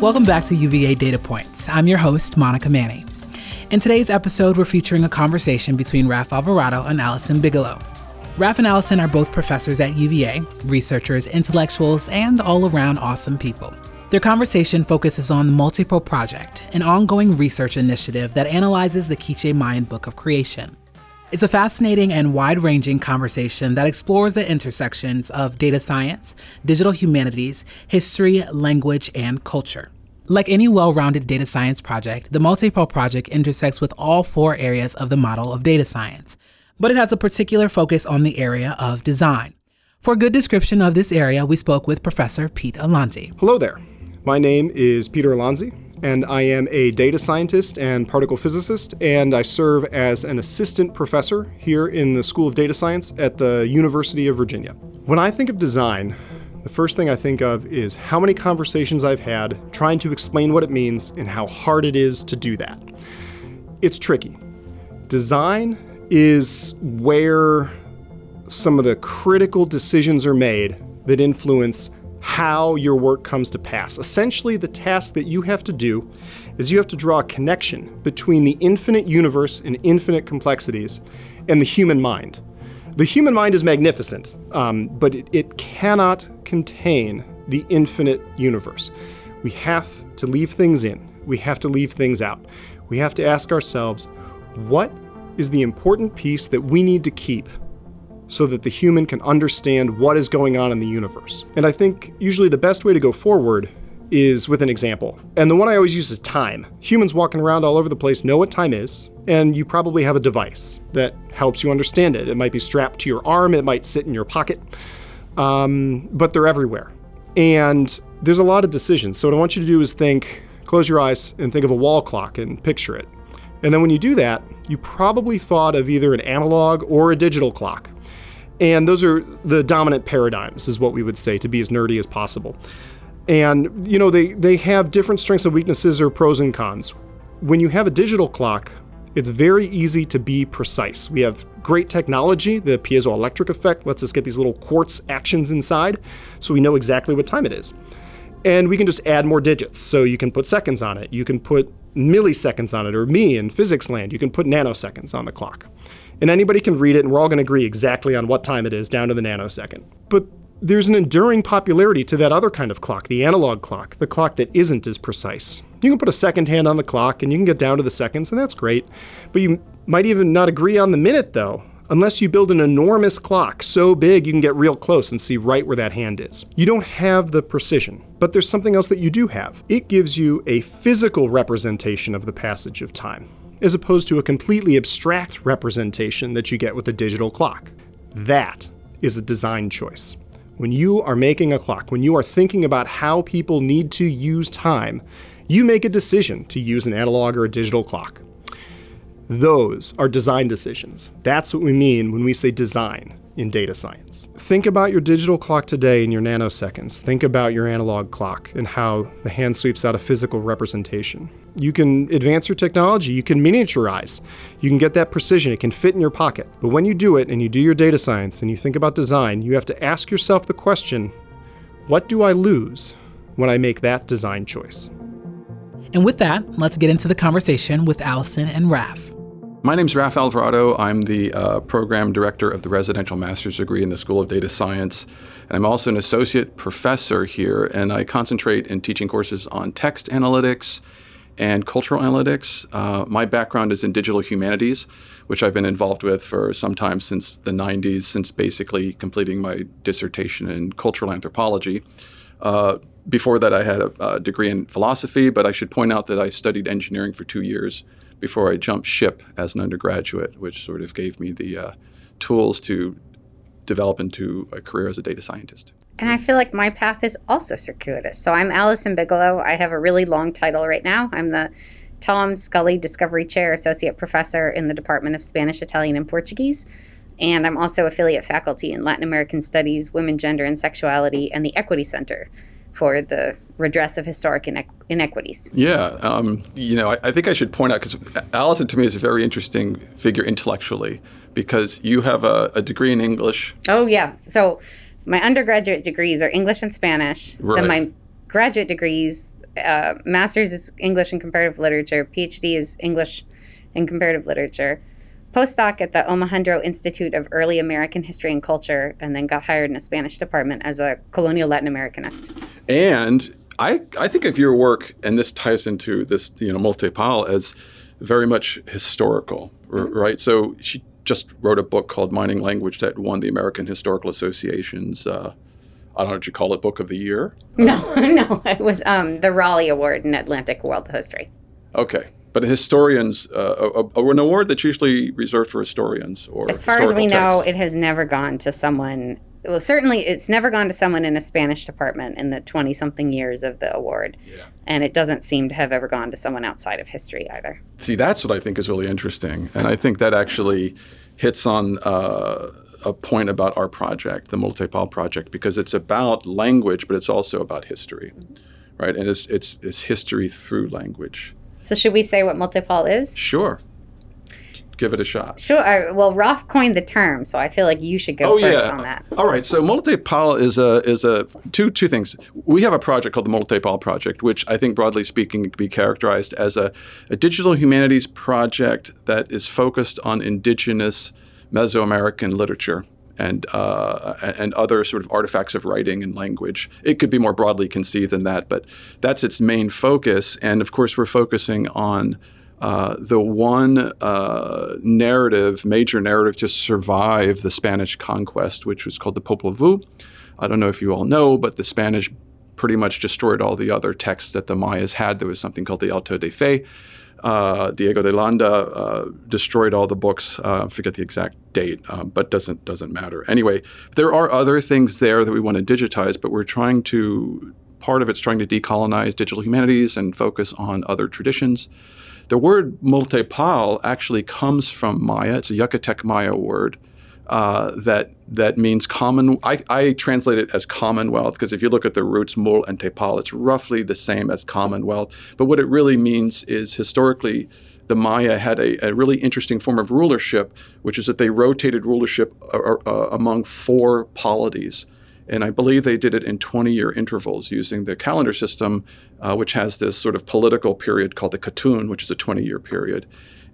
Welcome back to UVA Data Points. I'm your host, Monica Manny. In today's episode, we're featuring a conversation between Raf Alvarado and Allison Bigelow. Raf and Allison are both professors at UVA, researchers, intellectuals, and all around awesome people. Their conversation focuses on the Multepal Project, an ongoing research initiative that analyzes the Quiche Mayan Book of Creation. It's a fascinating and wide ranging conversation that explores the intersections of data science, digital humanities, history, language, and culture. Like any well rounded data science project, the Multepal project intersects with all four areas of the model of data science, but it has a particular focus on the area of design. For a good description of this area, we spoke with Professor Pete Alonzi. Hello there. My name is Peter Alonzi and I am a data scientist and particle physicist, and I serve as an assistant professor here in the School of Data Science at the University of Virginia. When I think of design, the first thing I think of is how many conversations I've had trying to explain what it means and how hard it is to do that. It's tricky. Design is where some of the critical decisions are made that influence how your work comes to pass. Essentially, the task that you have to do is you have to draw a connection between the infinite universe and infinite complexities and the human mind. The human mind is magnificent, um, but it, it cannot contain the infinite universe. We have to leave things in, we have to leave things out. We have to ask ourselves what is the important piece that we need to keep so that the human can understand what is going on in the universe. And I think usually the best way to go forward is with an example. And the one I always use is time. Humans walking around all over the place know what time is, and you probably have a device that helps you understand it. It might be strapped to your arm, it might sit in your pocket, um, but they're everywhere. And there's a lot of decisions. So, what I want you to do is think, close your eyes, and think of a wall clock and picture it. And then when you do that, you probably thought of either an analog or a digital clock. And those are the dominant paradigms, is what we would say, to be as nerdy as possible. And, you know, they, they have different strengths and weaknesses or pros and cons. When you have a digital clock, it's very easy to be precise. We have great technology. The piezoelectric effect lets us get these little quartz actions inside, so we know exactly what time it is. And we can just add more digits. So you can put seconds on it, you can put milliseconds on it, or me in physics land, you can put nanoseconds on the clock and anybody can read it, and we're all going to agree exactly on what time it is down to the nanosecond. But there's an enduring popularity to that other kind of clock, the analog clock, the clock that isn't as precise. You can put a second hand on the clock and you can get down to the seconds, and that's great. But you might even not agree on the minute, though, unless you build an enormous clock so big you can get real close and see right where that hand is. You don't have the precision, but there's something else that you do have. It gives you a physical representation of the passage of time as opposed to a completely abstract representation that you get with a digital clock. That is a design choice. When you are making a clock, when you are thinking about how people need to use time, you make a decision to use an analog or a digital clock. Those are design decisions. That's what we mean when we say design in data science. Think about your digital clock today in your nanoseconds. Think about your analog clock and how the hand sweeps out a physical representation. You can advance your technology, you can miniaturize, you can get that precision, it can fit in your pocket. But when you do it and you do your data science and you think about design, you have to ask yourself the question what do I lose when I make that design choice? And with that, let's get into the conversation with Allison and Raf. My name is Raf Alvarado. I'm the uh, program director of the residential master's degree in the School of Data Science. And I'm also an associate professor here, and I concentrate in teaching courses on text analytics and cultural analytics. Uh, my background is in digital humanities, which I've been involved with for some time since the 90s, since basically completing my dissertation in cultural anthropology. Uh, before that, I had a, a degree in philosophy, but I should point out that I studied engineering for two years before I jumped ship as an undergraduate, which sort of gave me the uh, tools to develop into a career as a data scientist. And I feel like my path is also circuitous. So I'm Allison Bigelow. I have a really long title right now. I'm the Tom Scully Discovery Chair Associate Professor in the Department of Spanish, Italian, and Portuguese. And I'm also affiliate faculty in Latin American Studies, Women, Gender, and Sexuality, and the Equity Center for the redress of historic inequ- inequities. Yeah, um, you know, I, I, think I should point out because Allison to me is a very interesting figure intellectually because you have a, a, degree in English. Oh yeah, so my undergraduate degrees are English and Spanish. Right. Then my graduate degrees uh, master's is English and comparative literature, PhD is English and comparative literature, postdoc at the Omohundro Institute of Early American History and Culture, and then got hired in a Spanish department as a colonial Latin Americanist. And I, I think of your work, and this ties into this, you know, Multepal as very much historical, mm-hmm. right? So she just wrote a book called Mining Language that won the American Historical Association's, uh, I don't know what you call it, Book of the Year? No, no, it was um, the Rawley Award in Atlantic World History. Okay, but historians, uh, a, a, an award that's usually reserved for historians or as far as we know, it has never gone to someone. Well, certainly, it's never gone to someone in a Spanish department in the twenty-something years of the award, yeah. and it doesn't seem to have ever gone to someone outside of history either. See, that's what I think is really interesting, and I think that actually hits on. Uh, a point about our project, the Multepal project, because it's about language, but it's also about history, right? And it's it's, it's history through language. So should we say what Multepal is? Sure. Give it a shot. Sure. Well, Raf coined the term, so I feel like you should go oh, first yeah. on that. All right. So Multepal is a is a two two things. We have a project called the Multepal Project, which I think broadly speaking can be characterized as a, a digital humanities project that is focused on indigenous Mesoamerican literature and uh, and other sort of artifacts of writing and language. It could be more broadly conceived than that, but that's its main focus. And of course, we're focusing on uh, the one uh, narrative, major narrative, to survive the Spanish conquest, which was called the Popol Vuh. I don't know if you all know, but the Spanish pretty much destroyed all the other texts that the Mayas had. There was something called the Auto de Fe, uh, Diego de Landa uh, destroyed all the books. Uh, forget the exact date, um, but doesn't doesn't matter. Anyway, there are other things there that we want to digitize, but we're trying to. Part of it's trying to decolonize digital humanities and focus on other traditions. The word multepal actually comes from Maya. It's a Yucatec Maya word uh, that that means common. I, I, translate it as commonwealth because if you look at the roots mul and tepal, it's roughly the same as commonwealth. But what it really means is historically, the Maya had a, a really interesting form of rulership, which is that they rotated rulership uh, uh, among four polities. And I believe they did it in 20 year intervals using the calendar system, uh, which has this sort of political period called the Katun, which is a 20 year period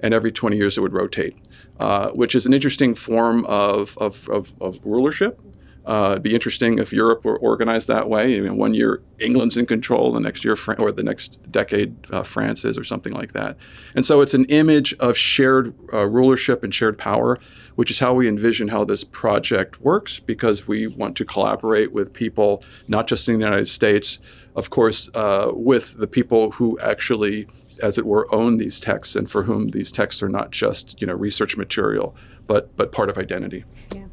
and every 20 years it would rotate, uh, which is an interesting form of, of, of, of rulership. Uh, it'd be interesting if Europe were organized that way. I mean, one year England's in control, the next year, or the next decade, uh, France is, or something like that. And so it's an image of shared uh, rulership and shared power, which is how we envision how this project works, because we want to collaborate with people, not just in the United States, of course, uh, with the people who actually as it were, own these texts and for whom these texts are not just you know research material, but but part of identity. Yeah.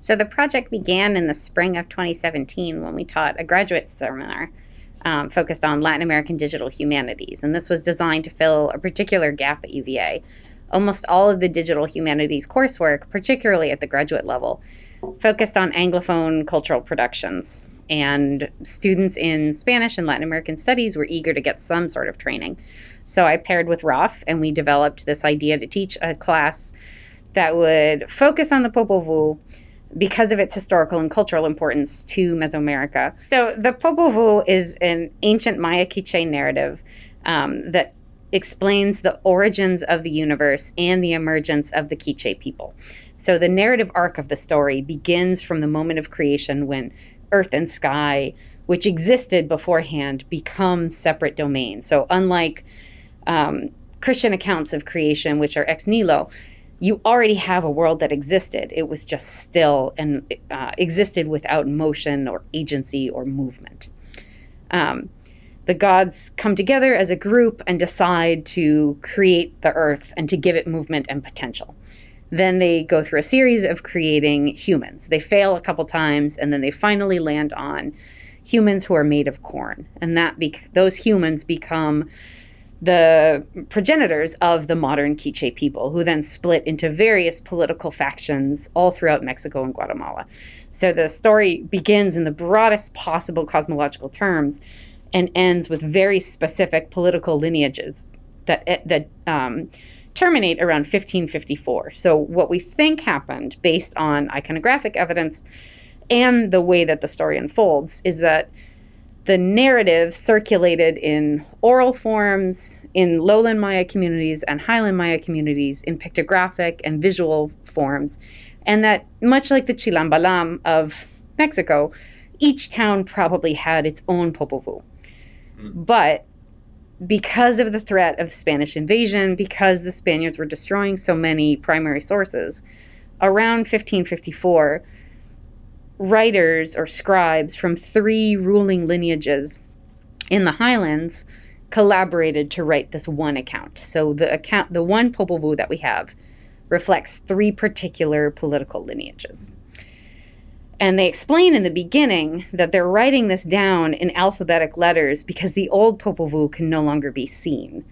So the project began in the spring of 2017 when we taught a graduate seminar um, focused on Latin American digital humanities, and this was designed to fill a particular gap at UVA. Almost all of the digital humanities coursework, particularly at the graduate level, focused on Anglophone cultural productions and students in Spanish and Latin American studies were eager to get some sort of training. So I paired with Raf and we developed this idea to teach a class that would focus on the Popol Vuh because of its historical and cultural importance to Mesoamerica. So the Popol Vuh is an ancient Maya Quiche narrative um, that explains the origins of the universe and the emergence of the Quiche people. So the narrative arc of the story begins from the moment of creation when earth and sky, which existed beforehand, become separate domains. So, unlike um, Christian accounts of creation, which are ex nihilo, you already have a world that existed. It was just still and uh, existed without motion or agency or movement. Um, the gods come together as a group and decide to create the earth and to give it movement and potential. Then they go through a series of creating humans. They fail a couple times, and then they finally land on humans who are made of corn, and that those humans become the progenitors of the modern Quiche people, who then split into various political factions all throughout Mexico and Guatemala. So the story begins in the broadest possible cosmological terms and ends with very specific political lineages that that um, terminate around 1554. So, what we think happened based on iconographic evidence and the way that the story unfolds is that the narrative circulated in oral forms in lowland Maya communities and highland Maya communities in pictographic and visual forms. And that, much like the Chilam Balam of Mexico, each town probably had its own Popol Vuh. Mm. But because of the threat of Spanish invasion, because the Spaniards were destroying so many primary sources, around 1554, writers or scribes from three ruling lineages in the Highlands collaborated to write this one account. So the account, the one Popol Vuh that we have, reflects three particular political lineages. And they explain in the beginning that they're writing this down in alphabetic letters because the old Popol Vuh can no longer be seen,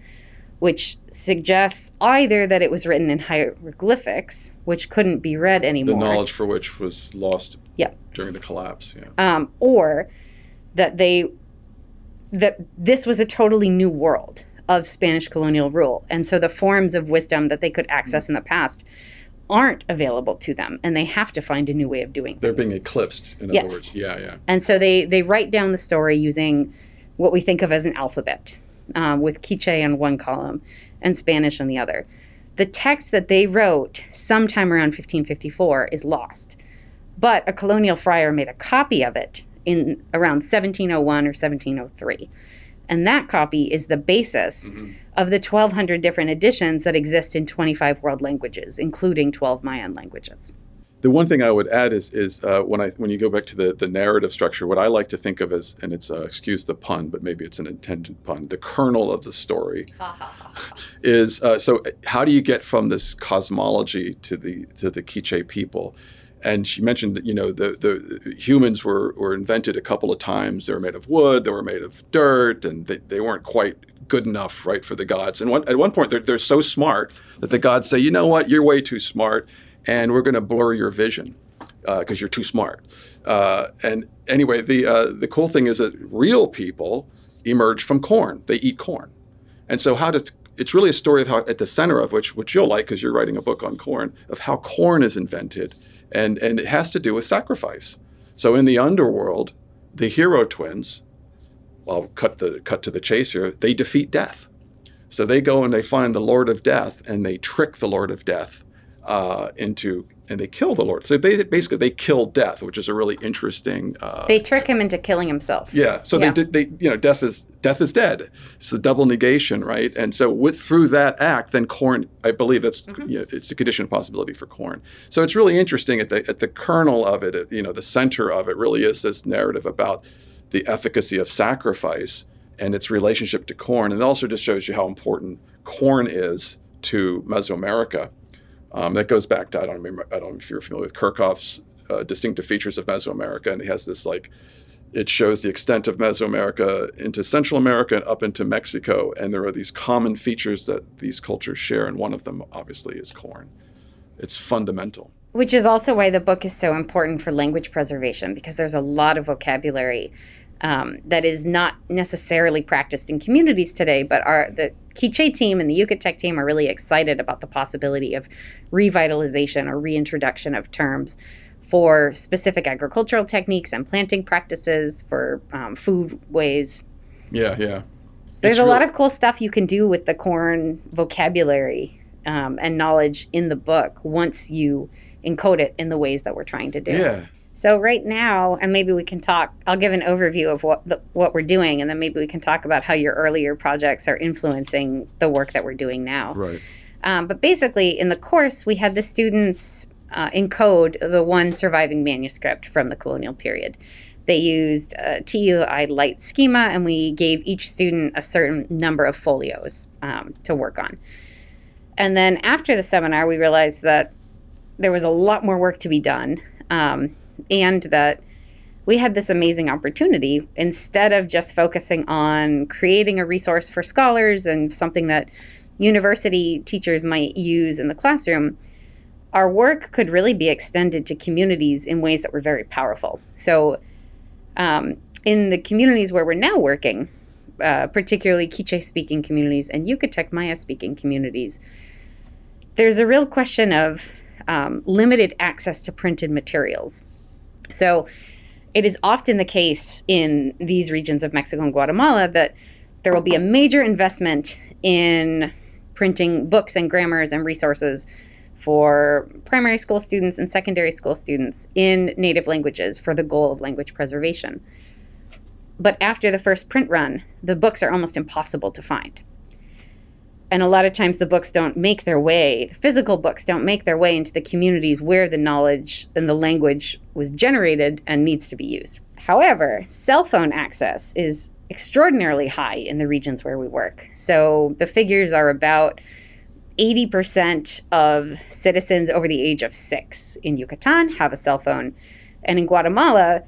which suggests either that it was written in hieroglyphics, which couldn't be read anymore. The knowledge for which was lost yep. during the collapse. Yeah. Um, or that they that this was a totally new world of Spanish colonial rule, and so the forms of wisdom that they could access in the past aren't available to them and they have to find a new way of doing they're being eclipsed in yes. other words. Yeah yeah. And so they they write down the story using what we think of as an alphabet um, with quiche on one column and spanish on the other. The text that they wrote sometime around 1554 is lost but a colonial friar made a copy of it in around 1701 or 1703 and that copy is the basis mm-hmm. of the 1,200 different editions that exist in 25 world languages, including 12 Mayan languages. The one thing I would add is, is uh, when I when you go back to the, the narrative structure, what I like to think of as, and it's uh, excuse the pun, but maybe it's an intended pun, the kernel of the story is uh, so. How do you get from this cosmology to the to the Quiche people? And she mentioned that you know the, the humans were, were invented a couple of times. They were made of wood, they were made of dirt, and they, they weren't quite good enough, right, for the gods. And one, at one point, they're, they're so smart that the gods say, you know what, you're way too smart, and we're going to blur your vision because uh, you're too smart. Uh, and anyway, the uh, the cool thing is that real people emerge from corn. They eat corn, and so how does it's really a story of how at the center of which which you'll like because you're writing a book on corn of how corn is invented and and it has to do with sacrifice. So in the underworld, the hero twins, I'll cut the cut to the chase here. They defeat death. So they go and they find the Lord of Death, and they trick the Lord of Death uh, into and they kill the Lord. So they basically they kill death, which is a really interesting. Uh, they trick him into killing himself. Yeah. So yeah. they they you know death is death is dead. It's a double negation, right? And so with through that act, then corn. I believe that's mm-hmm. you know, it's a condition of possibility for corn. So it's really interesting at the at the kernel of it, you know, the center of it really is this narrative about the efficacy of sacrifice and its relationship to corn, and it also just shows you how important corn is to Mesoamerica um, that goes back to I don't remember I don't know if you're familiar with Kirchhoff's uh, distinctive features of Mesoamerica, and he has this like it shows the extent of Mesoamerica into Central America and up into Mexico, and there are these common features that these cultures share, and one of them obviously is corn. It's fundamental. Which is also why the book is so important for language preservation because there's a lot of vocabulary um, that is not necessarily practiced in communities today, but are the Quiche team and the Yucatec team are really excited about the possibility of revitalization or reintroduction of terms for specific agricultural techniques and planting practices for um, food ways. Yeah, yeah. So there's it's a lot of cool stuff you can do with the corn vocabulary um, and knowledge in the book once you encode it in the ways that we're trying to do. Yeah. So right now, and maybe we can talk. I'll give an overview of what the, what we're doing, and then maybe we can talk about how your earlier projects are influencing the work that we're doing now. Right. Um, but basically, in the course, we had the students uh, encode the one surviving manuscript from the colonial period. They used a TEI Lite schema, and we gave each student a certain number of folios um, to work on. And then after the seminar, we realized that there was a lot more work to be done. Um, and that we had this amazing opportunity instead of just focusing on creating a resource for scholars and something that university teachers might use in the classroom our work could really be extended to communities in ways that were very powerful. So um, in the communities where we're now working uh, particularly quiche speaking communities and yucatec maya speaking communities there's a real question of um, limited access to printed materials so it is often the case in these regions of Mexico and Guatemala that there will be a major investment in printing books and grammars and resources for primary school students and secondary school students in native languages for the goal of language preservation. But after the first print run, the books are almost impossible to find. And a lot of times the books don't make their way, physical books don't make their way into the communities where the knowledge and the language was generated and needs to be used. However, cell phone access is extraordinarily high in the regions where we work. So the figures are about 80% of citizens over the age of six in Yucatan have a cell phone. And in Guatemala,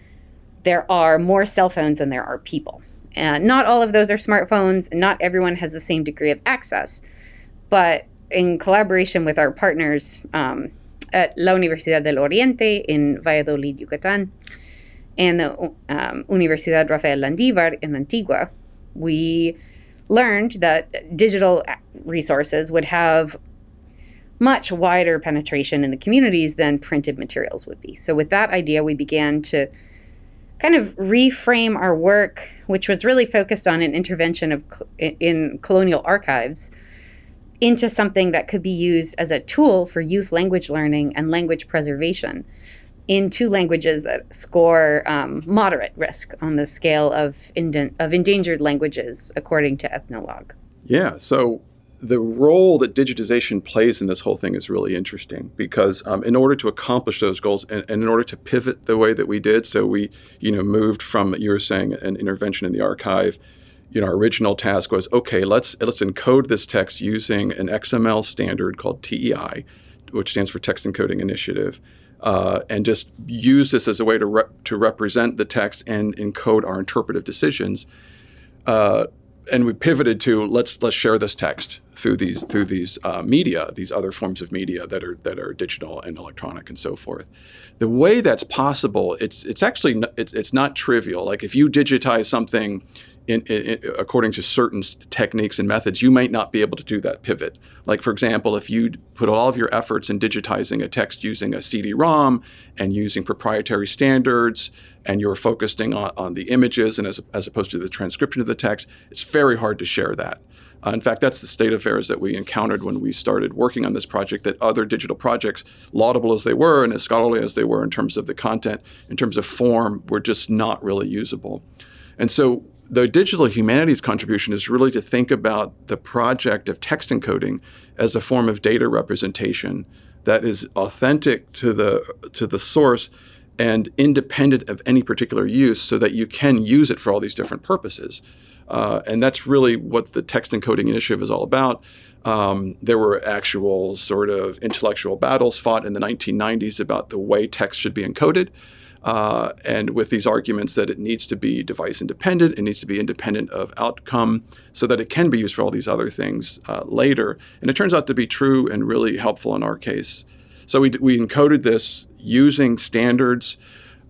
there are more cell phones than there are people. And not all of those are smartphones, not everyone has the same degree of access. But in collaboration with our partners um, at La Universidad del Oriente in Valladolid, Yucatan, and the um, Universidad Rafael Landivar in Antigua, we learned that digital resources would have much wider penetration in the communities than printed materials would be. So, with that idea, we began to kind of reframe our work, which was really focused on an intervention of in colonial archives, into something that could be used as a tool for youth language learning and language preservation in two languages that score um, moderate risk on the scale of, of endangered languages, according to Ethnologue. Yeah, so the role that digitization plays in this whole thing is really interesting because um, in order to accomplish those goals and, and, in order to pivot the way that we did, so we, you know, moved from you were saying an intervention in the archive. You know, our original task was okay. Let's let's encode this text using an XML standard called TEI, which stands for Text Encoding Initiative uh, and just use this as a way to, to represent the text and encode our interpretive decisions. Uh, and we pivoted to let's let's share this text through these through these uh, media, these other forms of media that are that are digital and electronic and so forth. The way that's possible, it's it's actually it's, it's not trivial. Like if you digitize something in, in, according to certain techniques and methods, you might not be able to do that pivot. Like, for example, if you put all of your efforts in digitizing a text using a CD-ROM and using proprietary standards, and you're focusing on, on the images and as, as opposed to the transcription of the text, it's very hard to share that. Uh, in fact, that's the state of affairs that we encountered when we started working on this project. That other digital projects, laudable as they were and as scholarly as they were in terms of the content, in terms of form, were just not really usable. And so the digital humanities contribution is really to think about the project of text encoding as a form of data representation that is authentic to the to the source and independent of any particular use so that you can use it for all these different purposes. Uh, and that's really what the text encoding initiative is all about. Um, there were actual sort of intellectual battles fought in the 1990s about the way text should be encoded. Uh, and with these arguments that it needs to be device independent, it needs to be independent of outcome so that it can be used for all these other things uh, later. And it turns out to be true and really helpful in our case. So we, we encoded this using standards,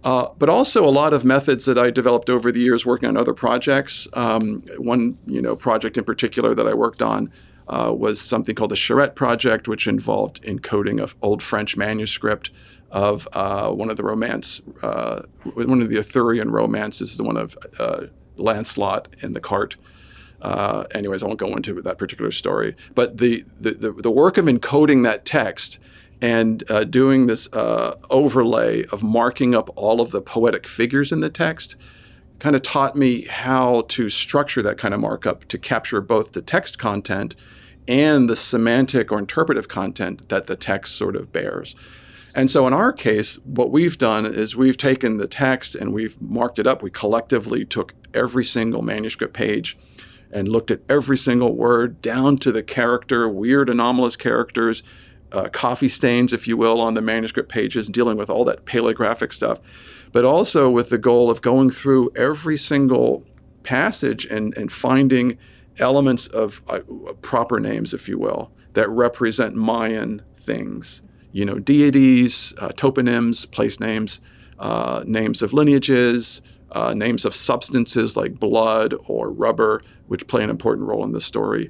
uh, but also a lot of methods that I developed over the years working on other projects. Um, one you know project in particular that I worked on uh, was something called the Charrette Project, which involved encoding of old French manuscript of uh, one of the romance, uh, one of the Arthurian romances, the one of uh, Lancelot and the cart. Uh, anyways, I won't go into that particular story. But the, the, the, the work of encoding that text and uh, doing this uh, overlay of marking up all of the poetic figures in the text kind of taught me how to structure that kind of markup to capture both the text content and the semantic or interpretive content that the text sort of bears. And so in our case, what we've done is we've taken the text and we've marked it up. We collectively took every single manuscript page and looked at every single word down to the character, weird anomalous characters, uh, coffee stains, if you will, on the manuscript pages, dealing with all that paleographic stuff, but also with the goal of going through every single passage and, and finding elements of uh, proper names, if you will, that represent Mayan things you know, deities, uh, toponyms, place names, uh, names of lineages, uh, names of substances like blood or rubber, which play an important role in the story.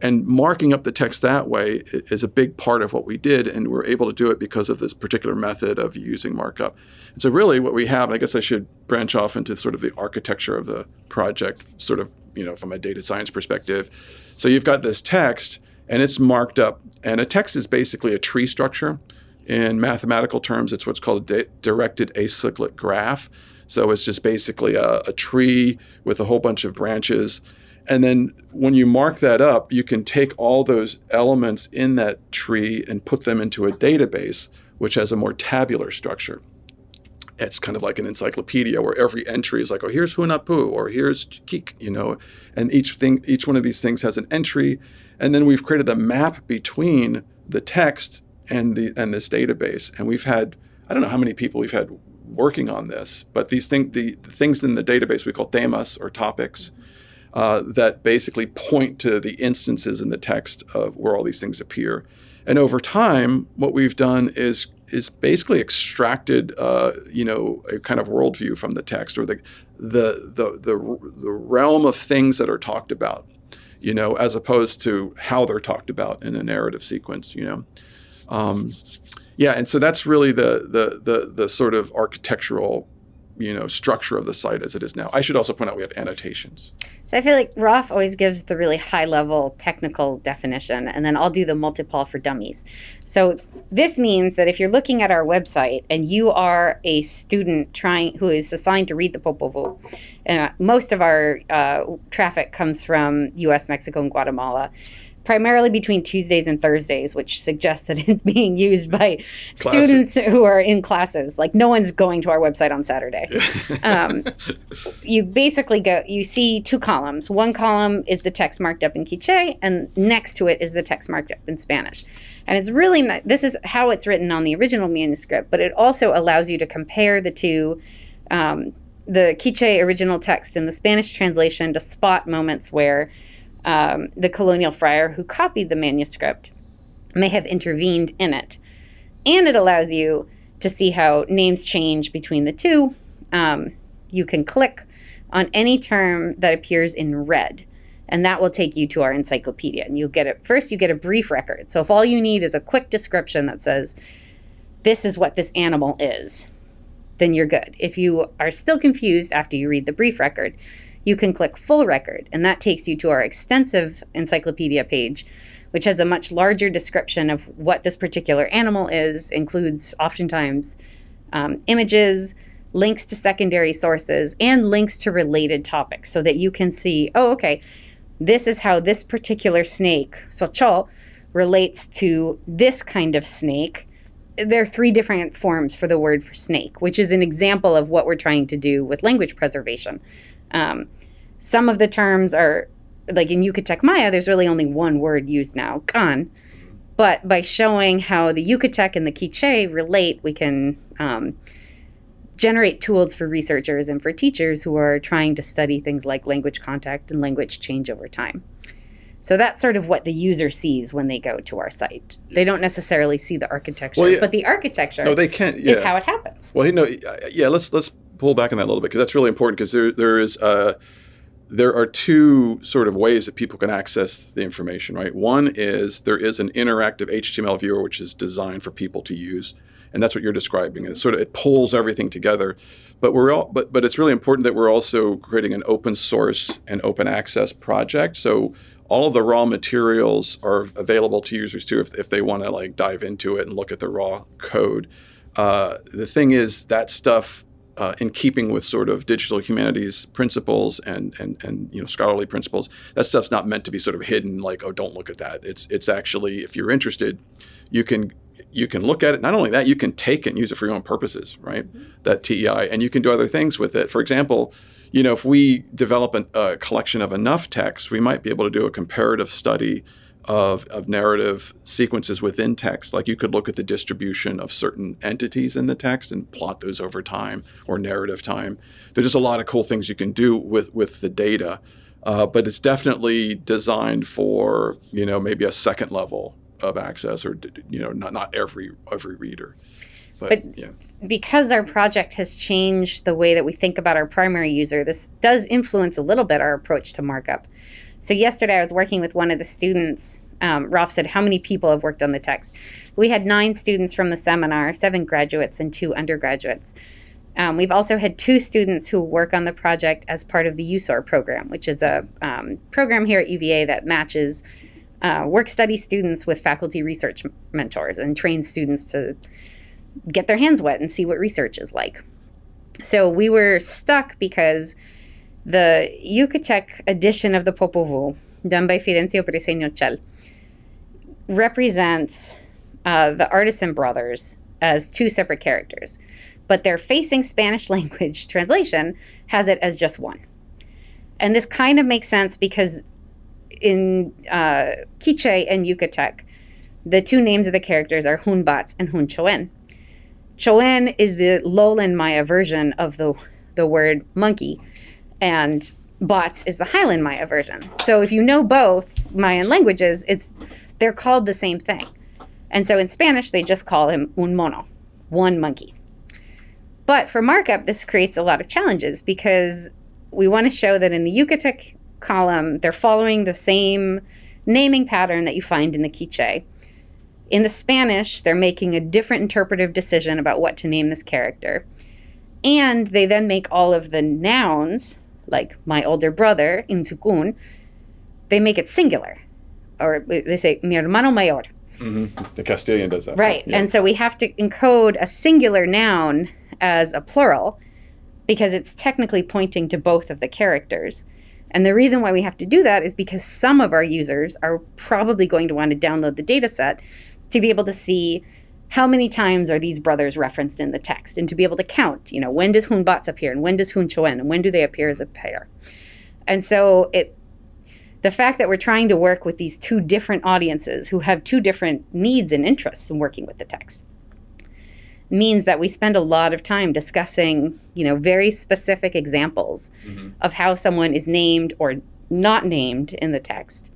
And marking up the text that way is a big part of what we did, and we're able to do it because of this particular method of using markup. And so, really, what we have, I guess I should branch off into sort of the architecture of the project, sort of, you know, from a data science perspective. So, you've got this text, and it's marked up, and a text is basically a tree structure. In mathematical terms, it's what's called a directed acyclic graph. So, it's just basically a, a tree with a whole bunch of branches and then when you mark that up, you can take all those elements in that tree and put them into a database, which has a more tabular structure. It's kind of like an encyclopedia where every entry is like, oh, here's Hunapu or here's Kik, you know, and each thing, each one of these things has an entry. And then we've created a map between the text and the and this database. And we've had, I don't know how many people we've had working on this, but these things, the, the things in the database we call temas or topics uh, that basically point to the instances in the text of where all these things appear. And over time, what we've done is is basically extracted, uh, you know, a kind of worldview from the text or the, the the the the realm of things that are talked about, you know, as opposed to how they're talked about in a narrative sequence, you know. Um, yeah, and so that's really the the the the sort of architectural you know structure of the site as it is now. I should also point out we have annotations. So I feel like Raf always gives the really high level technical definition, and then I'll do the Multepal for dummies. So this means that if you're looking at our website and you are a student trying who is assigned to read the Popol Vuh, uh, most of our uh, traffic comes from U.S., Mexico, and Guatemala primarily between Tuesdays and Thursdays, which suggests that it's being used by students who are in classes. Like no one's going to our website on Saturday. um, you basically go, you see two columns. One column is the text marked up in Quiche, and next to it is the text marked up in Spanish. And it's really not, this is how it's written on the original manuscript, but it also allows you to compare the two. Um, the Quiche original text and the Spanish translation to spot moments where um, the colonial friar who copied the manuscript may have intervened in it. And it allows you to see how names change between the two. Um, you can click on any term that appears in red, and that will take you to our encyclopedia. And you'll get it first, you get a brief record. So if all you need is a quick description that says, this is what this animal is, then you're good. If you are still confused after you read the brief record, you can click full record, and that takes you to our extensive encyclopedia page, which has a much larger description of what this particular animal is, includes oftentimes um, images, links to secondary sources, and links to related topics so that you can see, oh, okay, this is how this particular snake, socho, relates to this kind of snake. There are three different forms for the word for snake, which is an example of what we're trying to do with language preservation. Um, some of the terms are like in Yucatec Maya, there's really only one word used now, kan. But by showing how the Yucatec and the Quiche relate, we can um, generate tools for researchers and for teachers who are trying to study things like language contact and language change over time. So that's sort of what the user sees when they go to our site. They don't necessarily see the architecture, well, yeah. but the architecture no, they can't, yeah. is how it happens. Well, you know, yeah, let's let's pull back on that a little bit because that's really important because there there is uh, there are two sort of ways that people can access the information. Right, one is there is an interactive HTML viewer which is designed for people to use, and that's what you're describing. It sort of it pulls everything together, but we're all but but it's really important that we're also creating an open source and open access project. So all of the raw materials are available to users too if, if they want to like dive into it and look at the raw code. Uh, the thing is that stuff uh, in keeping with sort of digital humanities principles and, and and you know scholarly principles. That stuff's not meant to be sort of hidden, like oh, don't look at that. It's it's actually if you're interested, you can you can look at it. Not only that, you can take it and use it for your own purposes, right? Mm-hmm. That TEI, and you can do other things with it. For example, you know, if we develop an, a collection of enough text, we might be able to do a comparative study of, of narrative sequences within text. Like you could look at the distribution of certain entities in the text and plot those over time or narrative time. There's just a lot of cool things you can do with, with the data. Uh, but it's definitely designed for you know maybe a second level of access or you know not, not every every reader but, but yeah because our project has changed the way that we think about our primary user this does influence a little bit our approach to markup So yesterday I was working with one of the students. Um, Raf said, How many people have worked on the text? We had nine students from the seminar, seven graduates and two undergraduates. Um, we've also had two students who work on the project as part of the USOAR program, which is a um, program here at UVA that matches uh, work study students with faculty research mentors and trains students to get their hands wet and see what research is like. So we were stuck because the Yucatec edition of the Popol Vuh, done by Fidencio Briceño Chel, represents uh, the artisan brothers as two separate characters, but their facing Spanish language translation has it as just one. And this kind of makes sense because in uh, Quiche and Yucatec, the two names of the characters are Hunbats and Hunchoen. Choen is the lowland Maya version of the, the word monkey, and Bots is the Highland Maya version. So if you know both Mayan languages, it's they're called the same thing. And so in Spanish, they just call him un mono, one monkey. But for markup, this creates a lot of challenges because we want to show that in the Yucatec column, they're following the same naming pattern that you find in the Quiche. In the Spanish, they're making a different interpretive decision about what to name this character. And they then make all of the nouns, like my older brother, Intukun, they make it singular. Or they say, mi hermano mayor. Mm-hmm. The Castilian does that. Right. Yeah. And so we have to encode a singular noun as a plural because it's technically pointing to both of the characters. And the reason why we have to do that is because some of our users are probably going to want to download the data set to be able to see how many times are these brothers referenced in the text and to be able to count, you know, when does Hunbats appear and when does Hunchoen and when do they appear as a pair? And so it the fact that we're trying to work with these two different audiences who have two different needs and interests in working with the text means that we spend a lot of time discussing, you know, very specific examples mm-hmm. of how someone is named or not named in the text.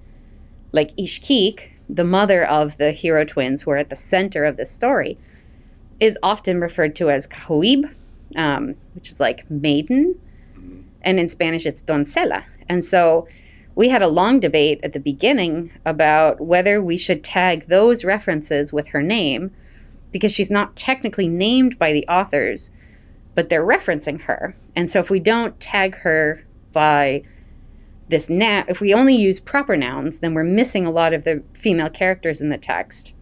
Like Ixquic, the mother of the hero twins who are at the center of this story, is often referred to as Cahuib, um, which is like maiden. Mm-hmm. And in Spanish, it's doncella. And so we had a long debate at the beginning about whether we should tag those references with her name because she's not technically named by the authors, but they're referencing her. And so if we don't tag her by this noun, if we only use proper nouns, then we're missing a lot of the female characters in the text.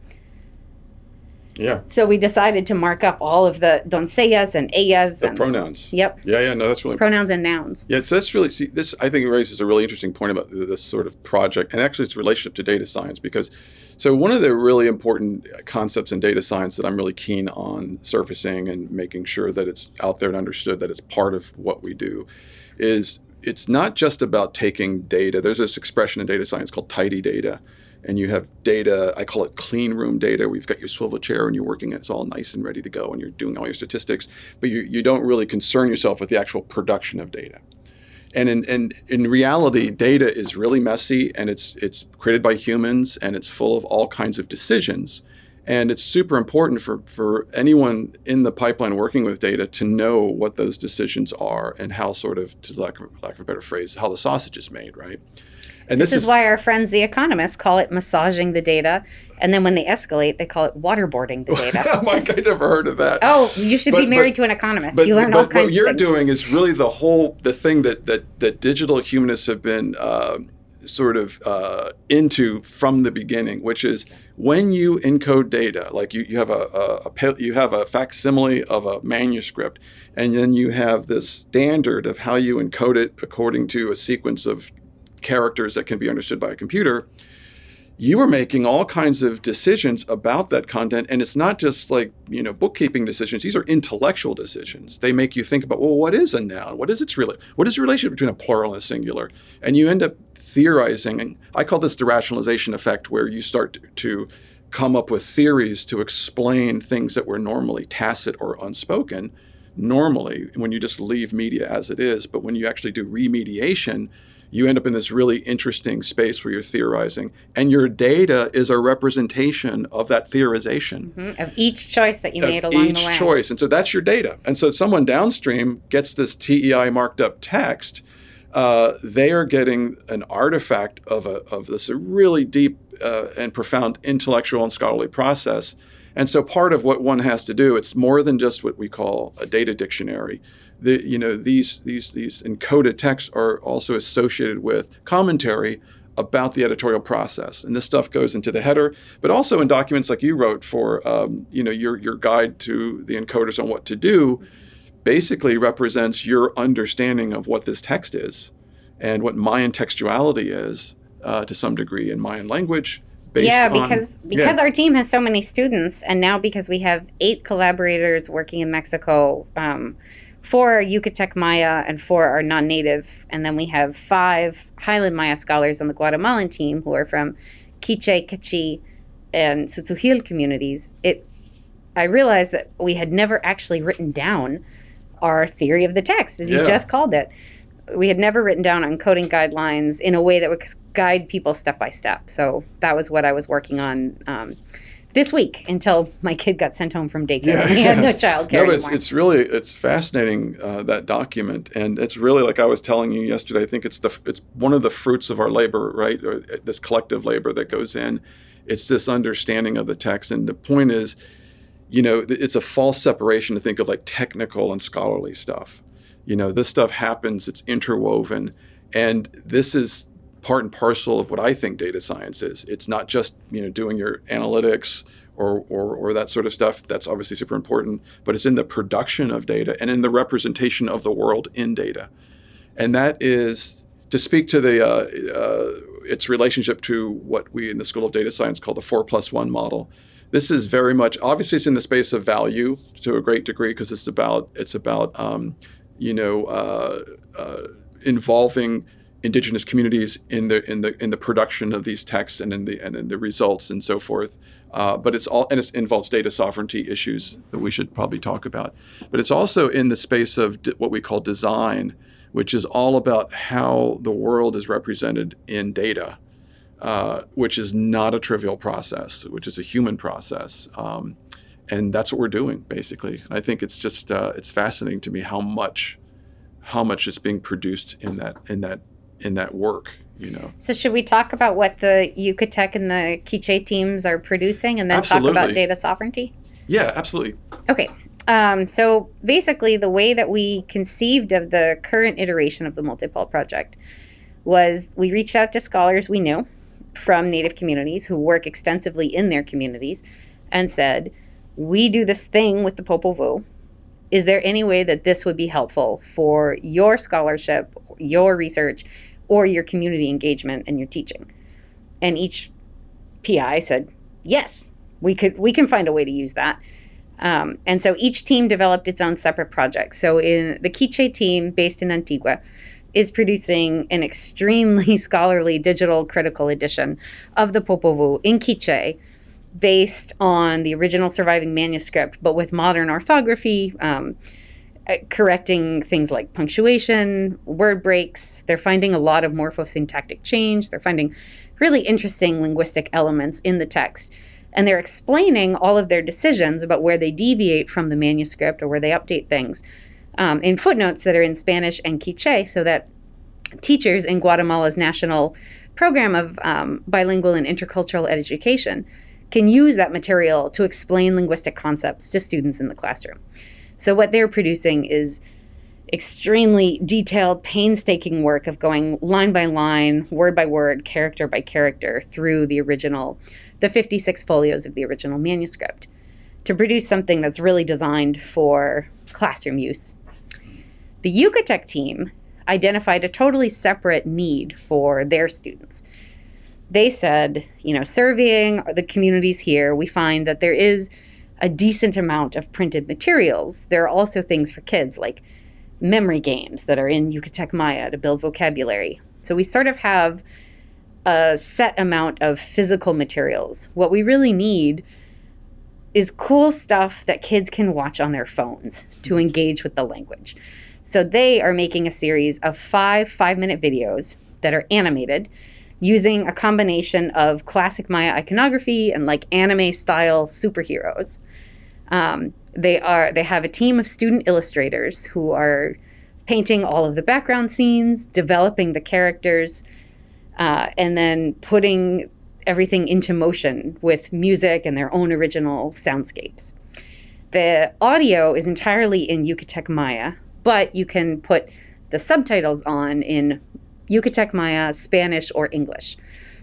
Yeah. So we decided to mark up all of the doncellas and ellas. The and, pronouns. Yep. Yeah, yeah, no, that's really pronouns and nouns. Yeah, so that's really see this. I think raises a really interesting point about this sort of project, and actually its relationship to data science because. So one of the really important concepts in data science that I'm really keen on surfacing and making sure that it's out there and understood that it's part of what we do is it's not just about taking data. There's this expression in data science called tidy data. And you have data, I call it clean room data, where you've got your swivel chair and you're working it's all nice and ready to go, and you're doing all your statistics, but you, you don't really concern yourself with the actual production of data. And in, in, in reality, data is really messy and it's, it's created by humans and it's full of all kinds of decisions. And it's super important for, for anyone in the pipeline working with data to know what those decisions are and how, sort of, to lack, of, lack of a better phrase, how the sausage is made, right? And this, this is, is, why our friends, the economists, call it massaging the data. And then when they escalate, they call it waterboarding the data. Mike, I never heard of that. Oh, you should but, be married but, to an economist. But, you learn all kinds What you're doing is really the whole, the thing that, that, that digital humanists have been uh, sort of uh, into from the beginning, which is when you encode data, like you, you have a, a, a, you have a facsimile of a manuscript, and then you have this standard of how you encode it according to a sequence of characters that can be understood by a computer. You are making all kinds of decisions about that content, and it's not just like you know bookkeeping decisions. These are intellectual decisions. They make you think about well, what is a noun? What is its really? What is the relationship between a plural and a singular? And you end up theorizing. And I call this the rationalization effect, where you start to come up with theories to explain things that were normally tacit or unspoken normally when you just leave media as it is. But when you actually do remediation, you end up in this really interesting space where you're theorizing, and your data is a representation of that theorization mm-hmm. of each choice that you made along each the way. Each choice, and so that's your data. And so someone downstream gets this TEI marked up text. uh, they are getting an artifact of, a, of this really deep uh, and profound intellectual and scholarly process. And so part of what one has to do, it's more than just what we call a data dictionary. The, you know, these, these, these encoded texts are also associated with commentary about the editorial process. And this stuff goes into the header, but also in documents like you wrote for, um, you know, your, your guide to the encoders on what to do basically represents your understanding of what this text is and what Mayan textuality is uh, to some degree in Mayan language. yeah, because on, because yeah. our team has so many students, and now because we have eight collaborators working in Mexico, um, four are Yucatec Maya and four are non-native, and then we have five Highland Maya scholars on the Guatemalan team who are from Quiche, Quechua, and Tzutujil communities. It I realized that we had never actually written down our theory of the text, as you yeah. just called it. We had never written down encoding guidelines in a way that would guide people step by step. So that was what I was working on um, this week until my kid got sent home from daycare. Yeah. he had no child care. No, but it's, it's really it's fascinating uh, that document, and it's really like I was telling you yesterday. I think it's the it's one of the fruits of our labor, right? Or uh, this collective labor that goes in. It's this understanding of the text, and the point is you know, it's a false separation to think of like technical and scholarly stuff. You know, this stuff happens, it's interwoven, and this is part and parcel of what I think data science is. It's not just, you know, doing your analytics or, or, or that sort of stuff. That's obviously super important, but it's in the production of data and in the representation of the world in data. And that is to speak to the uh, uh, its relationship to what we in the School of Data Science call the four plus one model this is very much obviously it's in the space of value to a great degree because it's about it's about um, you know uh, uh, involving indigenous communities in the in the in the production of these texts and in the and in the results and so forth. Uh, but it's all and it involves data sovereignty issues that we should probably talk about. But it's also in the space of di- what we call design, which is all about how the world is represented in data uh, which is not a trivial process, which is a human process. Um, and that's what we're doing basically. I think it's just uh, it's fascinating to me how much how much is being produced in that in that in that work. You know. So should we talk about what the Yucatec and the Quiche teams are producing, and then absolutely. talk about data sovereignty? Yeah, absolutely. Okay. Um, so basically, the way that we conceived of the current iteration of the Multepal project was we reached out to scholars we knew from Native communities who work extensively in their communities and said, We do this thing with the Popol Vuh. Is there any way that this would be helpful for your scholarship, your research, or your community engagement and your teaching? And each PI said, Yes, we could we can find a way to use that. Um, and so each team developed its own separate project. So in the Quiche team based in Antigua, is producing an extremely scholarly digital critical edition of the Popol Vuh in Quiche based on the original surviving manuscript, but with modern orthography, um, correcting things like punctuation, word breaks. They're finding a lot of morphosyntactic change. They're finding really interesting linguistic elements in the text. And they're explaining all of their decisions about where they deviate from the manuscript or where they update things um, in footnotes that are in Spanish and Quiche so that teachers in Guatemala's national program of um, bilingual and intercultural education can use that material to explain linguistic concepts to students in the classroom. So, what they're producing is extremely detailed, painstaking work of going line by line, word by word, character by character through the original, the 56 folios of the original manuscript to produce something that's really designed for classroom use the Yucatec team identified a totally separate need for their students. They said, you know, surveying the communities here, we find that there is a decent amount of printed materials. There are also things for kids like memory games that are in Yucatec Maya to build vocabulary. So we sort of have a set amount of physical materials. What we really need is cool stuff that kids can watch on their phones to mm-hmm. engage with the language. So they are making a series of five five minute videos that are animated using a combination of classic Maya iconography and like anime style superheroes. Um, they are they have a team of student illustrators who are painting all of the background scenes, developing the characters, uh, and then putting everything into motion with music and their own original soundscapes. The audio is entirely in Yucatec Maya, but you can put the subtitles on in Yucatec Maya, Spanish, or English,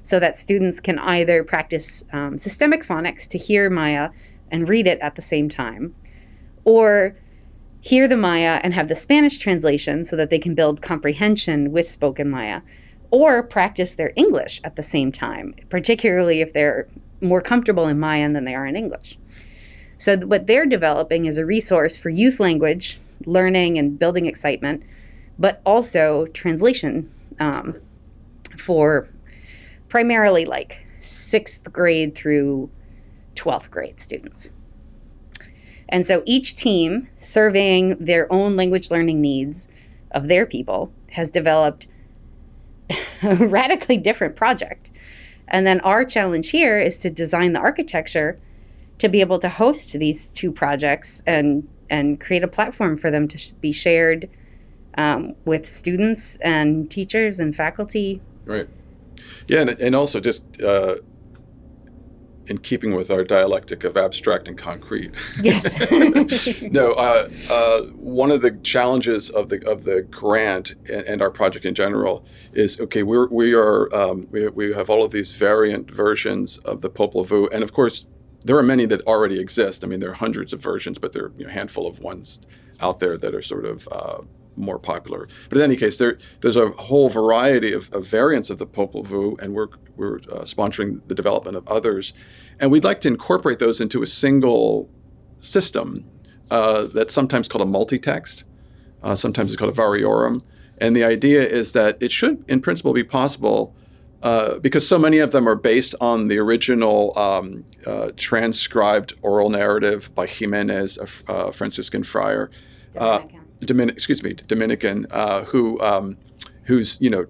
so that students can either practice um, systemic phonics to hear Maya and read it at the same time, or hear the Maya and have the Spanish translation so that they can build comprehension with spoken Maya, or practice their English at the same time, particularly if they're more comfortable in Mayan than they are in English. So, what they're developing is a resource for youth language learning and building excitement, but also translation um, for primarily like sixth grade through 12th grade students. And so each team, surveying their own language learning needs of their people, has developed a radically different project. And then our challenge here is to design the architecture to be able to host these two projects and and create a platform for them to sh- be shared um, with students and teachers and faculty. Right. Yeah, and, and also just uh, in keeping with our dialectic of abstract and concrete. Yes. no, uh, uh, one of the challenges of the of the grant and, and our project in general is okay. We're we are um, we, we have all of these variant versions of the Popol Vuh, and of course there are many that already exist. I mean, there are hundreds of versions, but there are you know, a handful of ones out there that are sort of uh, more popular. But in any case, there, there's a whole variety of, of variants of the Popol Vuh, and we're, we're uh, sponsoring the development of others. And we'd like to incorporate those into a single system uh, that's sometimes called a multi-text, uh, sometimes it's called a variorum. And the idea is that it should, in principle, be possible uh, because so many of them are based on the original um, uh, transcribed oral narrative by Jimenez, a, a Franciscan friar. Uh, Dominican. excuse me, Dominican, uh, who um, whose you know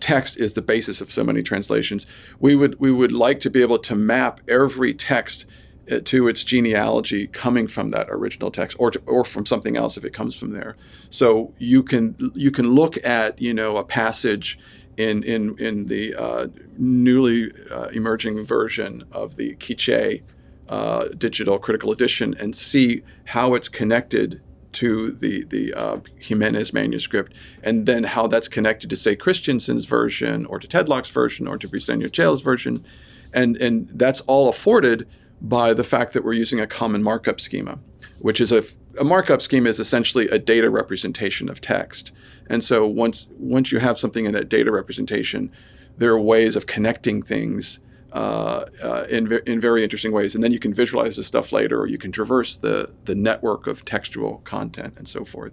text is the basis of so many translations. We would we would like to be able to map every text uh, to its genealogy coming from that original text or to, or from something else if it comes from there. So you can you can look at you know a passage in in in the uh, newly uh, emerging version of the Quiché uh, digital critical edition and see how it's connected to the the uh, Jimenez manuscript, and then how that's connected to say Christenson's version, or to Tedlock's version, or to Briceño Ucheila's version, and and that's all afforded by the fact that we're using a common markup schema, which is a, a markup schema is essentially a data representation of text. And so once once you have something in that data representation, there are ways of connecting things uh, uh, in, in very interesting ways. And then you can visualize the stuff later, or you can traverse the, the network of textual content and so forth.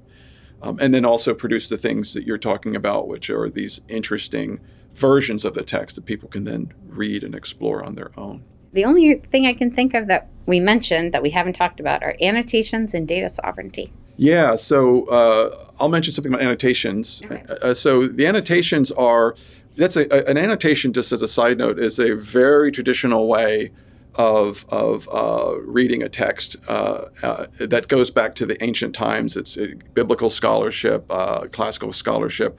Um, and then also produce the things that you're talking about, which are these interesting versions of the text that people can then read and explore on their own. The only thing I can think of that we mentioned that we haven't talked about are annotations and data sovereignty. Yeah, so uh, I'll mention something about annotations. Okay. Uh, so the annotations are that's a, an annotation. Just as a side note, is a very traditional way of of uh, reading a text uh, uh, that goes back to the ancient times. It's biblical scholarship, uh, classical scholarship,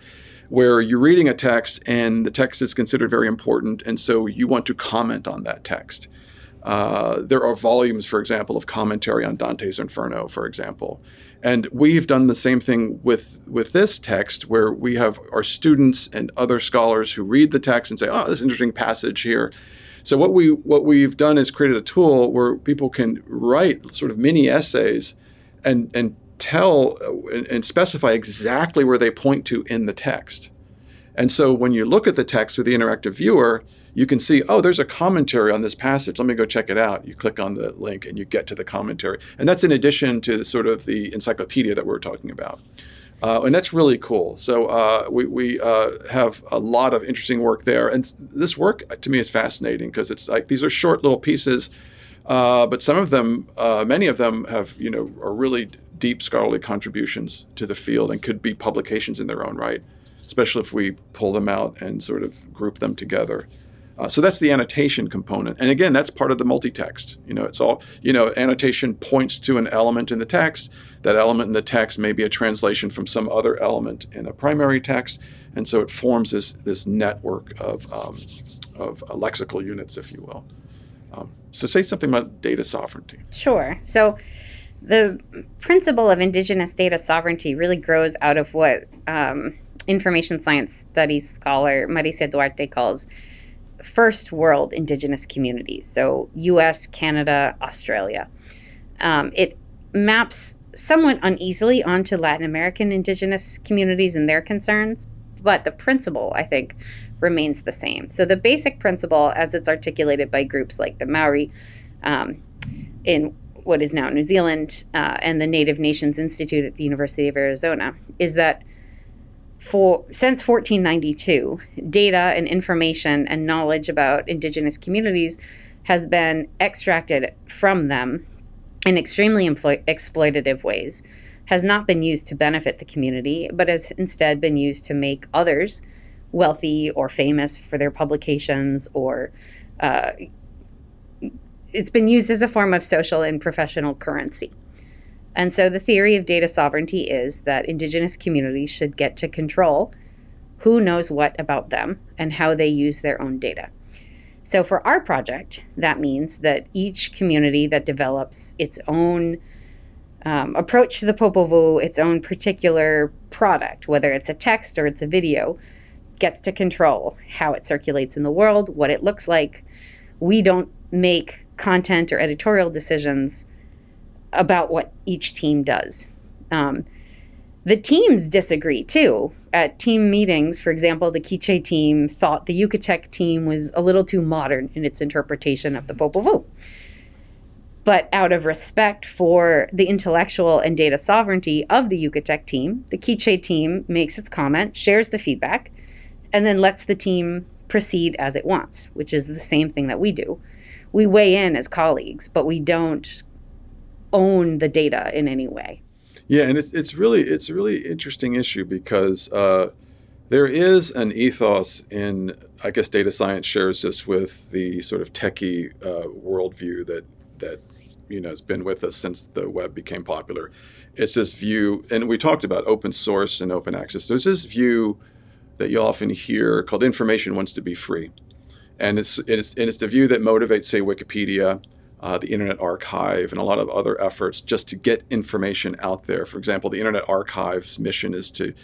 where you're reading a text and the text is considered very important, and so you want to comment on that text. Uh, there are volumes, for example, of commentary on Dante's Inferno, for example. And we've done the same thing with, with this text, where we have our students and other scholars who read the text and say, oh, this interesting passage here. So what we what we've done is created a tool where people can write sort of mini essays and and tell and, and specify exactly where they point to in the text. And so when you look at the text with the interactive viewer, you can see, oh, there's a commentary on this passage. Let me go check it out. You click on the link and you get to the commentary. And that's in addition to the, sort of the encyclopedia that we are talking about. Uh, and that's really cool. So uh, we, we uh, have a lot of interesting work there. And this work to me is fascinating because it's like these are short little pieces, uh, but some of them, uh, many of them have, you know, are really deep scholarly contributions to the field and could be publications in their own right, especially if we pull them out and sort of group them together. Uh, so that's the annotation component. And again, that's part of the multi-text. You know, it's all, you know, annotation points to an element in the text that element in the text may be a translation from some other element in a primary text, and so it forms this this network of um, of uh, lexical units, if you will. Um, so, say something about data sovereignty. Sure. So, the principle of indigenous data sovereignty really grows out of what um, information science studies scholar Marisa Duarte calls first world indigenous communities. So, US, Canada, Australia. Um, it maps somewhat uneasily onto Latin American indigenous communities and their concerns, but the principle, I think, remains the same. So, the basic principle, as it's articulated by groups like the Maori um, in what is now New Zealand uh, and the Native Nations Institute at the University of Arizona, is that for since 1492, data and information and knowledge about indigenous communities has been extracted from them in extremely exploitative ways, has not been used to benefit the community, but has instead been used to make others wealthy or famous for their publications or uh, it's been used as a form of social and professional currency. And so the theory of data sovereignty is that indigenous communities should get to control who knows what about them and how they use their own data. So for our project, that means that each community that develops its own um, approach to the Popol Vuh, its own particular product, whether it's a text or it's a video, gets to control how it circulates in the world, what it looks like. We don't make content or editorial decisions about what each team does. Um, the teams disagree too. At team meetings, for example, the Quiche team thought the Yucatec team was a little too modern in its interpretation of the Popol Vuh. But out of respect for the intellectual and data sovereignty of the Yucatec team, the Quiche team makes its comment, shares the feedback, and then lets the team proceed as it wants, which is the same thing that we do. We weigh in as colleagues, but we don't own the data in any way. Yeah, and it's it's really it's a really interesting issue because uh, there is an ethos in I guess data science shares this with the sort of techie uh, worldview that that you know has been with us since the web became popular. It's this view, and we talked about open source and open access. There's this view that you often hear called information wants to be free, and it's it's and it's the view that motivates, say, Wikipedia uh, the Internet Archive, and a lot of other efforts just to get information out there. For example, the Internet Archive's mission is to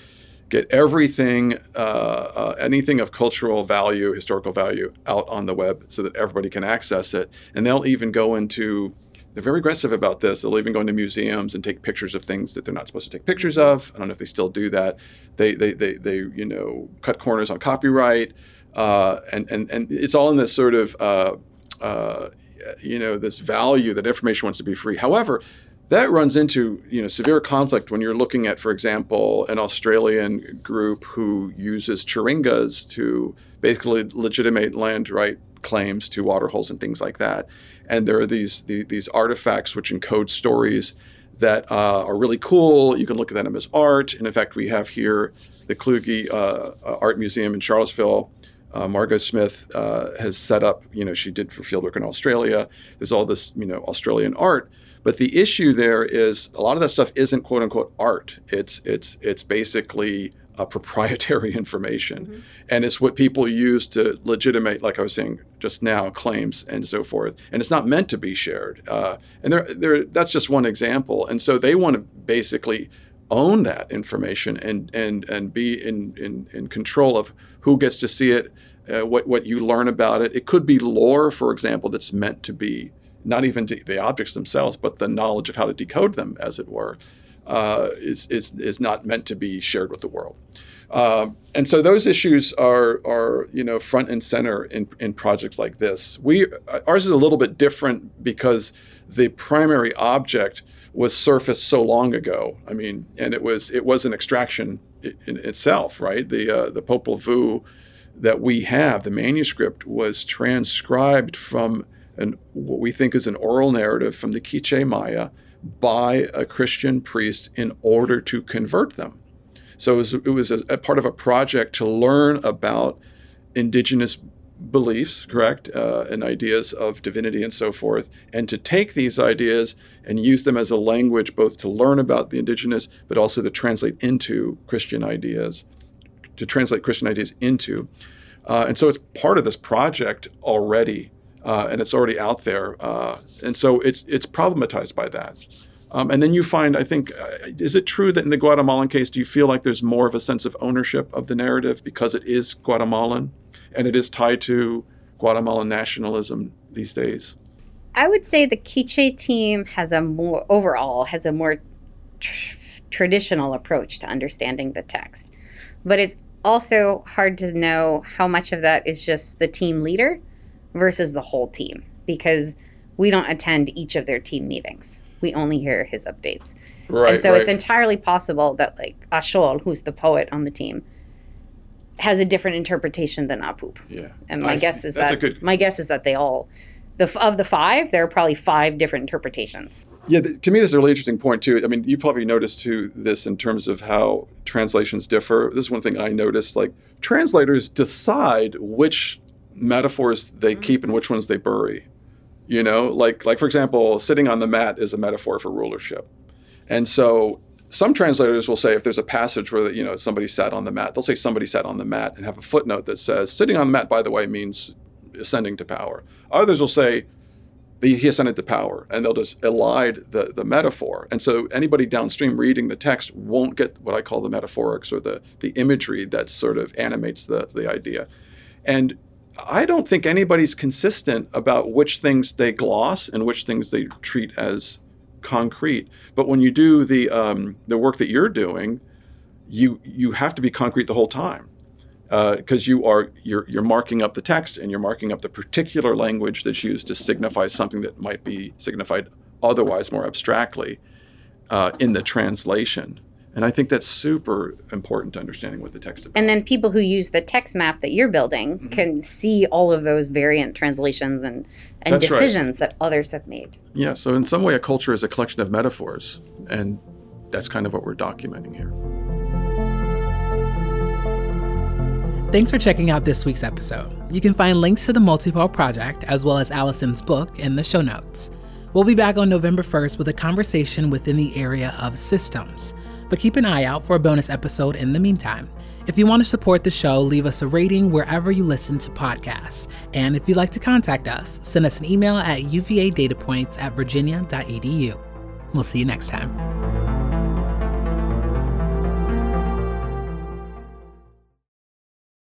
get everything, uh, uh, anything of cultural value, historical value, out on the web so that everybody can access it. And they'll even go into they're very aggressive about this. They'll even go into museums and take pictures of things that they're not supposed to take pictures of. I don't know if they still do that. They they they, they you know cut corners on copyright, uh, and and and it's all in this sort of uh, uh, you know this value that information wants to be free. However, that runs into you know severe conflict when you're looking at, for example, an Australian group who uses churingas to basically legitimate land right claims to water holes and things like that. And there are these the, these artifacts which encode stories that uh, are really cool. You can look at them as art. And in fact, we have here the Kluge uh, Art Museum in Charlottesville uh, Margo Smith uh, has set up, you know, she did for fieldwork in Australia. There's all this, you know, Australian art. But the issue there is a lot of that stuff isn't quote unquote art. It's it's it's basically uh, proprietary information, mm-hmm. and it's what people use to legitimate, like I was saying just now, claims and so forth. And it's not meant to be shared. Uh, and there, there, that's just one example. And so they want to basically own that information and and and be in in, in control of who gets to see it, uh, what what you learn about it. It could be lore, for example, that's meant to be not even the objects themselves, but the knowledge of how to decode them, as it were, uh, is, is is not meant to be shared with the world. Uh, and so those issues are are you know front and center in, in projects like this. We ours is a little bit different because the primary object was surfaced so long ago. I mean, and it was it was an extraction in itself, right? The uh, the Popol Vuh that we have, the manuscript was transcribed from an what we think is an oral narrative from the Quiche Maya by a Christian priest in order to convert them. So it was, it was a, a part of a project to learn about indigenous beliefs, correct, uh, and ideas of divinity and so forth, and to take these ideas and use them as a language both to learn about the indigenous, but also to translate into Christian ideas, to translate Christian ideas into. Uh, and so it's part of this project already, uh, and it's already out there. Uh, and so it's it's problematized by that. Um, and then you find, I think, uh, is it true that in the Guatemalan case, do you feel like there's more of a sense of ownership of the narrative because it is Guatemalan and it is tied to Guatemalan nationalism these days? I would say the Quiche team has a more, overall, has a more tr- traditional approach to understanding the text. But it's also hard to know how much of that is just the team leader versus the whole team because we don't attend each of their team meetings we only hear his updates. Right. And so right. it's entirely possible that like Ashol, who's the poet on the team, has a different interpretation than Apup. Yeah. And my I guess see. is That's that good- my guess is that they all the of the five, there are probably five different interpretations. Yeah, to me, this is a really interesting point too. I mean, you probably noticed too this in terms of how translations differ. This is one thing I noticed. Like translators decide which metaphors they mm-hmm. keep and which ones they bury. You know, like like for example, sitting on the mat is a metaphor for rulership, and so some translators will say if there's a passage where you know somebody sat on the mat, they'll say somebody sat on the mat and have a footnote that says sitting on the mat, by the way, means ascending to power. Others will say he ascended to power, and they'll just elide the, the metaphor. And so anybody downstream reading the text won't get what I call the metaphorics or the, the imagery that sort of animates the, the idea. And I don't think anybody's consistent about which things they gloss and which things they treat as concrete. But when you do the, um, the work that you're doing, you, you have to be concrete the whole time because uh, you are you're, you're marking up the text and you're marking up the particular language that's used to signify something that might be signified otherwise more abstractly uh, in the translation. And I think that's super important to understanding what the text is. And then people who use the text map that you're building Mm-hmm. can see all of those variant translations and, and That's right. decisions that others have made. Yeah, so in some way, a culture is a collection of metaphors, and that's kind of what we're documenting here. Thanks for checking out this week's episode. You can find links to the Multepal Project as well as Allison's book in the show notes. We'll be back on November 1st with a conversation within the area of systems, but keep an eye out for a bonus episode in the meantime. If you want to support the show, leave us a rating wherever you listen to podcasts. And if you'd like to contact us, send us an email at uvadatapoints at virginia.edu. We'll see you next time.